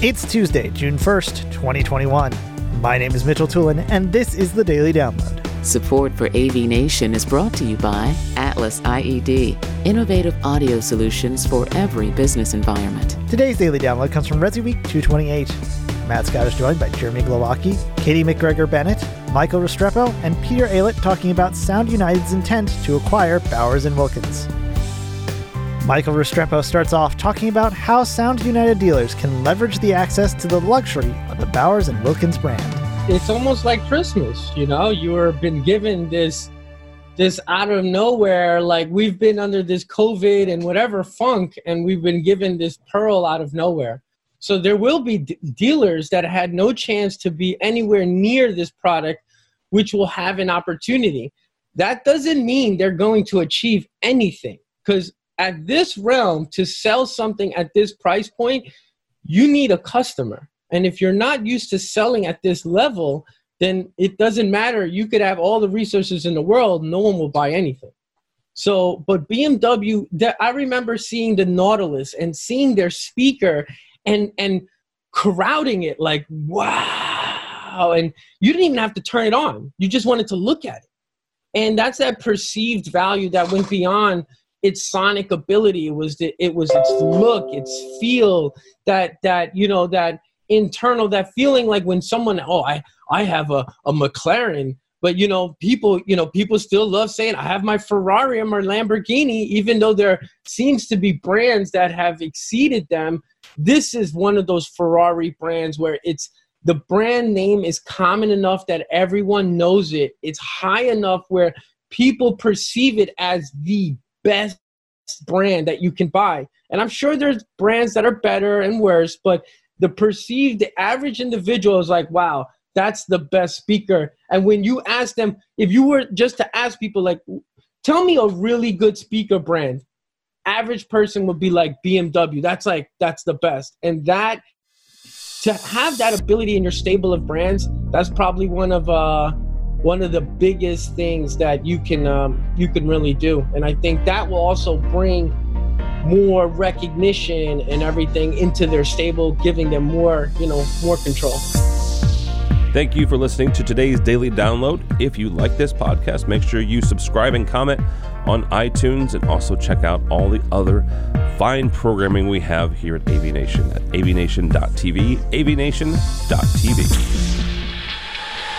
It's Tuesday, June 1st, 2021. My name is Mitchell Tulin, and this is the Daily Download. Support for AV Nation is brought to you by Atlas IED, innovative audio solutions for every business environment. Today's Daily Download comes from Resi Week 228. Matt Scott is joined by Jeremy Glowacki, Katie McGregor Bennett, Michael Restrepo, and Peter Aylett talking about Sound United's intent to acquire Bowers & Wilkins. Michael Restrepo starts off talking about how Sound United dealers can leverage the access to the luxury of the Bowers and Wilkins brand. It's almost like Christmas, you know. You are been given this, this out of nowhere. Like we've been under this COVID and whatever funk, and we've been given this pearl out of nowhere. So there will be d- dealers that had no chance to be anywhere near this product, which will have an opportunity. That doesn't mean they're going to achieve anything because at this realm to sell something at this price point you need a customer. And if you're not used to selling at this level then it doesn't matter. You could have all the resources in the world. No one will buy anything. So but B&W i remember seeing the nautilus and seeing their speaker and and crowding it like wow. And you didn't even have to turn it on. You just wanted to look at it. And that's that perceived value that went beyond its sonic ability it was the, it was its look its feel that that you know that internal that feeling like when someone oh i i have a, a mclaren but you know people you know people still love saying i have my ferrari or my lamborghini even though there seems to be brands that have exceeded them. This is one of those ferrari brands where it's the brand name is common enough that everyone knows it. It's high enough where people perceive it as the best brand that you can buy. And I'm sure there's brands that are better and worse, but the perceived the average individual is like, wow, that's the best speaker. And when you ask them, if you were just to ask people, like, tell me a really good speaker brand, average person would be like B&W. That's like, that's the best. And that, to have that ability in your stable of brands, that's probably one of, uh, one of the biggest things that you can um, you can really do. And i think that will also bring more recognition and everything into their stable giving them more you know more control. Thank you for listening to today's daily download. If you like this podcast, make sure you subscribe and comment on iTunes and also check out all the other fine programming we have here at AV Nation at avnation.tv, avnation.tv